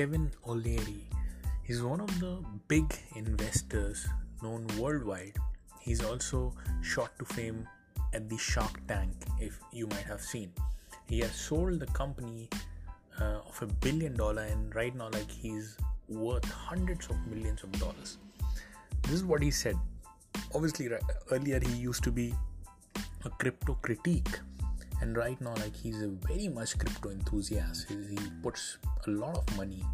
Kevin O'Leary. He's one of the big investors known worldwide. He's also shot to fame at the Shark Tank, if you might have seen. He has sold the company uh, of a billion dollar, and right now, like he's worth hundreds of millions of dollars. This is what he said. Obviously, earlier he used to be a crypto critique, and right now, like he's a very much crypto enthusiast. He, puts a lot of money.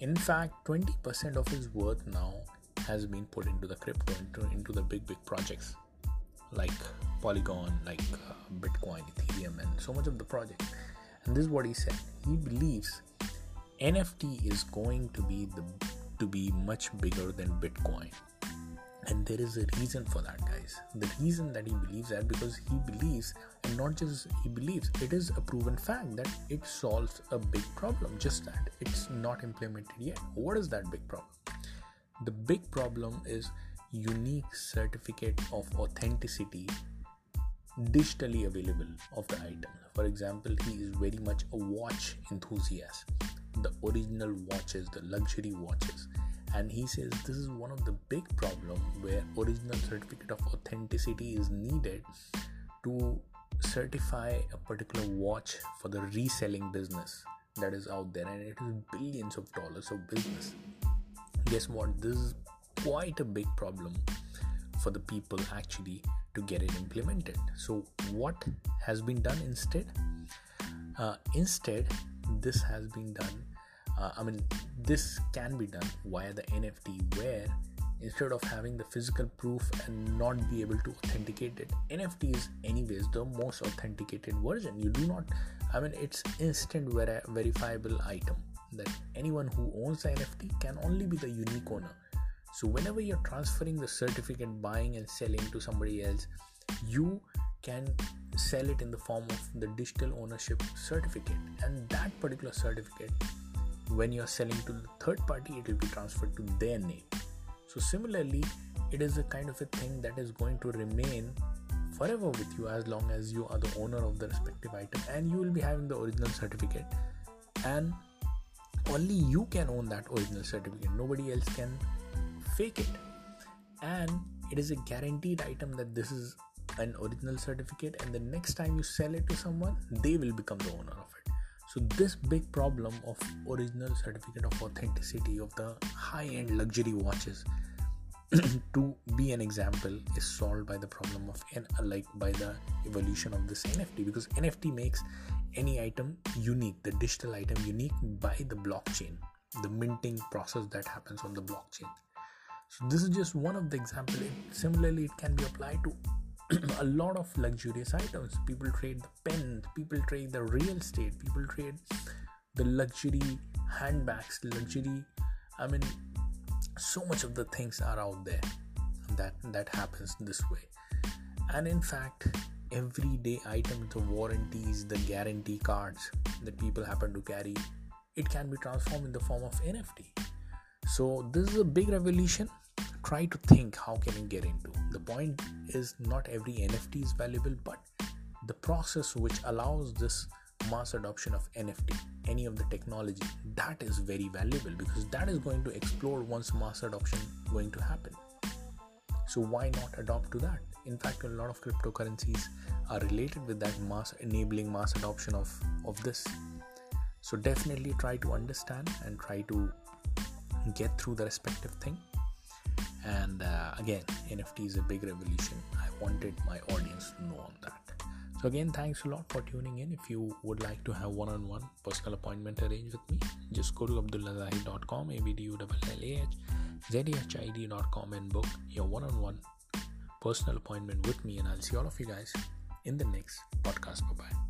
In fact, 20% of his worth now has been put into the crypto, into, into the big, big projects like Polygon, like uh, Bitcoin, Ethereum, and so much of the project. And this is what he said. He believes NFT is going to be the to be much bigger than Bitcoin. And there is a reason for that, guys. The reason that he believes that because he believes, and not just he believes, it is a proven fact that it solves a big problem. Just that it's not implemented yet. What is that big problem? The big problem is unique certificate of authenticity digitally available of the item. For example, he is very much a watch enthusiast. The original watches, the luxury watches. And he says this is one of the big problem where original certificate of authenticity is needed to certify a particular watch for the reselling business that is out there and it is billions of dollars of business guess what this is quite a big problem for the people actually to get it implemented. So, what has been done instead? Uh, instead, this has been done. Uh, I mean, this can be done via the NFT, where instead of having the physical proof and not be able to authenticate it, NFT is, anyways, the most authenticated version. You do not, I mean, it's instant ver- verifiable item that anyone who owns the NFT can only be the unique owner so, whenever you're transferring the certificate, buying and selling to somebody else, you can sell it in the form of the digital ownership certificate. And that particular certificate, when you're selling to the third party, it will be transferred to their name. So, similarly, it is a kind of a thing that is going to remain forever with you as long as you are the owner of the respective item and you will be having the original certificate. And only you can own that original certificate. Nobody else can fake it. And it is a guaranteed item that this is an original certificate and the next time you sell it to someone they will become the owner of it so this big problem of original certificate of authenticity of the high end luxury watches to be an example is solved by the problem of N like by the evolution of this nft because nft makes any item unique the digital item unique by the blockchain the minting process that happens on the blockchain. So this is just one of the example. Similarly it can be applied to a lot of luxurious items. People trade the pens people trade the real estate people trade the luxury handbags luxury i mean so much of the things are out there that that happens this way. And in fact everyday items the warranties the guarantee cards that people happen to carry it can be transformed in the form of nft so this is a big revolution try to think how can you get into? The point is not every nft is valuable but the process which allows this mass adoption of nft any of the technology that is very valuable because that is going to explore once mass adoption going to happen. So why not adopt to that? In fact a lot of cryptocurrencies are related with that mass enabling mass adoption of of this. So definitely try to understand and try to get through the respective thing and uh, again nft is a big revolution. I wanted my audience to know on that. So again thanks a lot for tuning in. If you would like to have one-on-one personal appointment arranged with me just go to abdullahzahid.com abdullah-zahid.com and book your one-on-one personal appointment with me and i'll see all of you guys in the next podcast. Bye bye